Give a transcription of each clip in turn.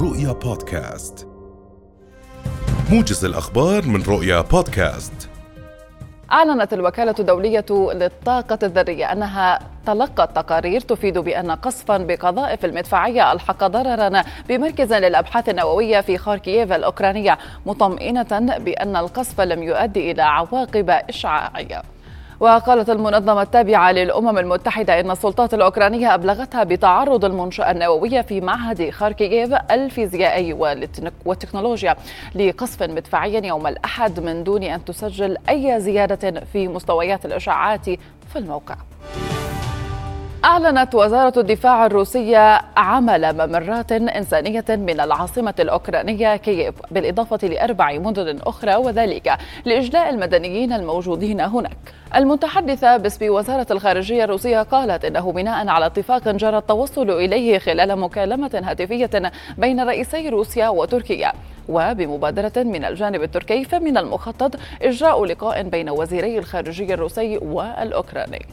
رؤيا بودكاست. موجز الأخبار من رؤيا بودكاست. أعلنت الوكالة الدولية للطاقة الذرية أنها تلقت تقارير تفيد بأن قصفا بقذائف المدفعية ألحق ضررا بمركز للأبحاث النووية في خاركييف الأوكرانية مطمئنة بأن القصف لم يؤدي إلى عواقب إشعاعية. وقالت المنظمة التابعة للأمم المتحدة إن السلطات الأوكرانية أبلغتها بتعرض المنشأة النووية في معهد خاركييف الفيزيائي والتكنولوجيا لقصف مدفعي يوم الأحد من دون أن تسجل أي زيادة في مستويات الإشعاعات في الموقع. أعلنت وزارة الدفاع الروسية عمل ممرات إنسانية من العاصمة الأوكرانية كييف بالإضافة لأربع مدن أخرى وذلك لإجلاء المدنيين الموجودين هناك. المتحدثة باسم وزارة الخارجية الروسية قالت إنه بناء على اتفاق جرى التوصل إليه خلال مكالمة هاتفية بين رئيسي روسيا وتركيا. وبمبادرة من الجانب التركي فمن المخطط إجراء لقاء بين وزيري الخارجية الروسي والأوكراني.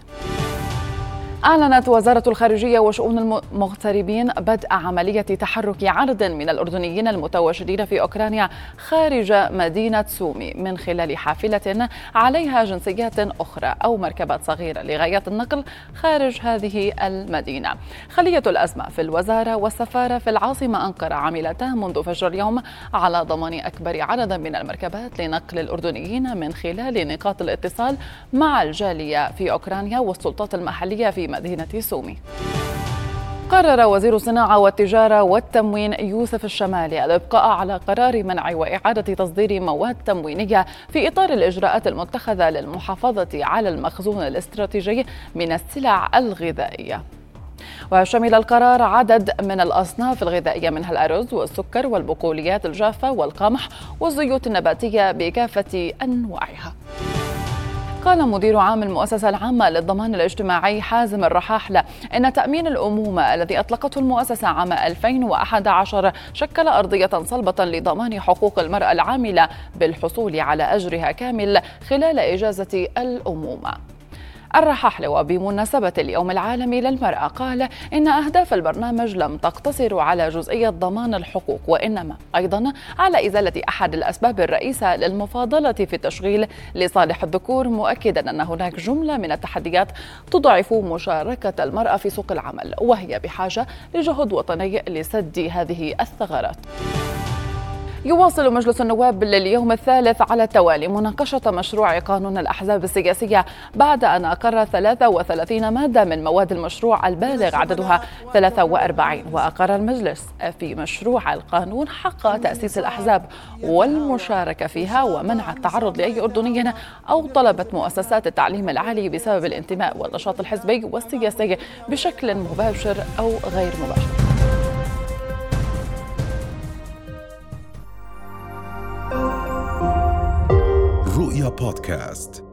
أعلنت وزارة الخارجية وشؤون المغتربين بدء عملية تحرك عدد من الأردنيين المتواجدين في أوكرانيا خارج مدينة سومي من خلال حافلة عليها جنسيات أخرى أو مركبات صغيرة لغاية النقل خارج هذه المدينة. خلية الأزمة في الوزارة والسفارة في العاصمة أنقرة عملتا منذ فجر اليوم على ضمان أكبر عدد من المركبات لنقل الأردنيين من خلال نقاط الاتصال مع الجالية في أوكرانيا والسلطات المحلية في مدينة سومي. قرر وزير الصناعة والتجارة والتموين يوسف الشمالي الإبقاء على قرار منع وإعادة تصدير مواد تموينية في إطار الإجراءات المتخذة للمحافظة على المخزون الاستراتيجي من السلع الغذائية. وشمل القرار عدد من الأصناف الغذائية منها الأرز والسكر والبقوليات الجافة والقمح والزيوت النباتية بكافة أنواعها. قال مدير عام المؤسسة العامة للضمان الاجتماعي حازم الرحاحلة إن تأمين الأمومة الذي أطلقته المؤسسة عام 2011 شكل أرضية صلبة لضمان حقوق المرأة العاملة بالحصول على أجرها كامل خلال إجازة الأمومة. الرحاحل وبمناسبة اليوم العالمي للمرأة قال إن أهداف البرنامج لم تقتصر على جزئية ضمان الحقوق وإنما أيضا على إزالة أحد الأسباب الرئيسة للمفاضلة في التشغيل لصالح الذكور مؤكدا أن هناك جملة من التحديات تضعف مشاركة المرأة في سوق العمل وهي بحاجة لجهد وطني لسد هذه الثغرات. يواصل مجلس النواب لليوم الثالث على التوالي مناقشة مشروع قانون الأحزاب السياسية بعد أن أقر 33 مادة من مواد المشروع البالغ عددها 43 وأقر المجلس في مشروع القانون حق تأسيس الأحزاب والمشاركة فيها ومنع التعرض لأي أردني أو طلبة مؤسسات التعليم العالي بسبب الانتماء والنشاط الحزبي والسياسي بشكل مباشر أو غير مباشر. رؤيا بودكاست.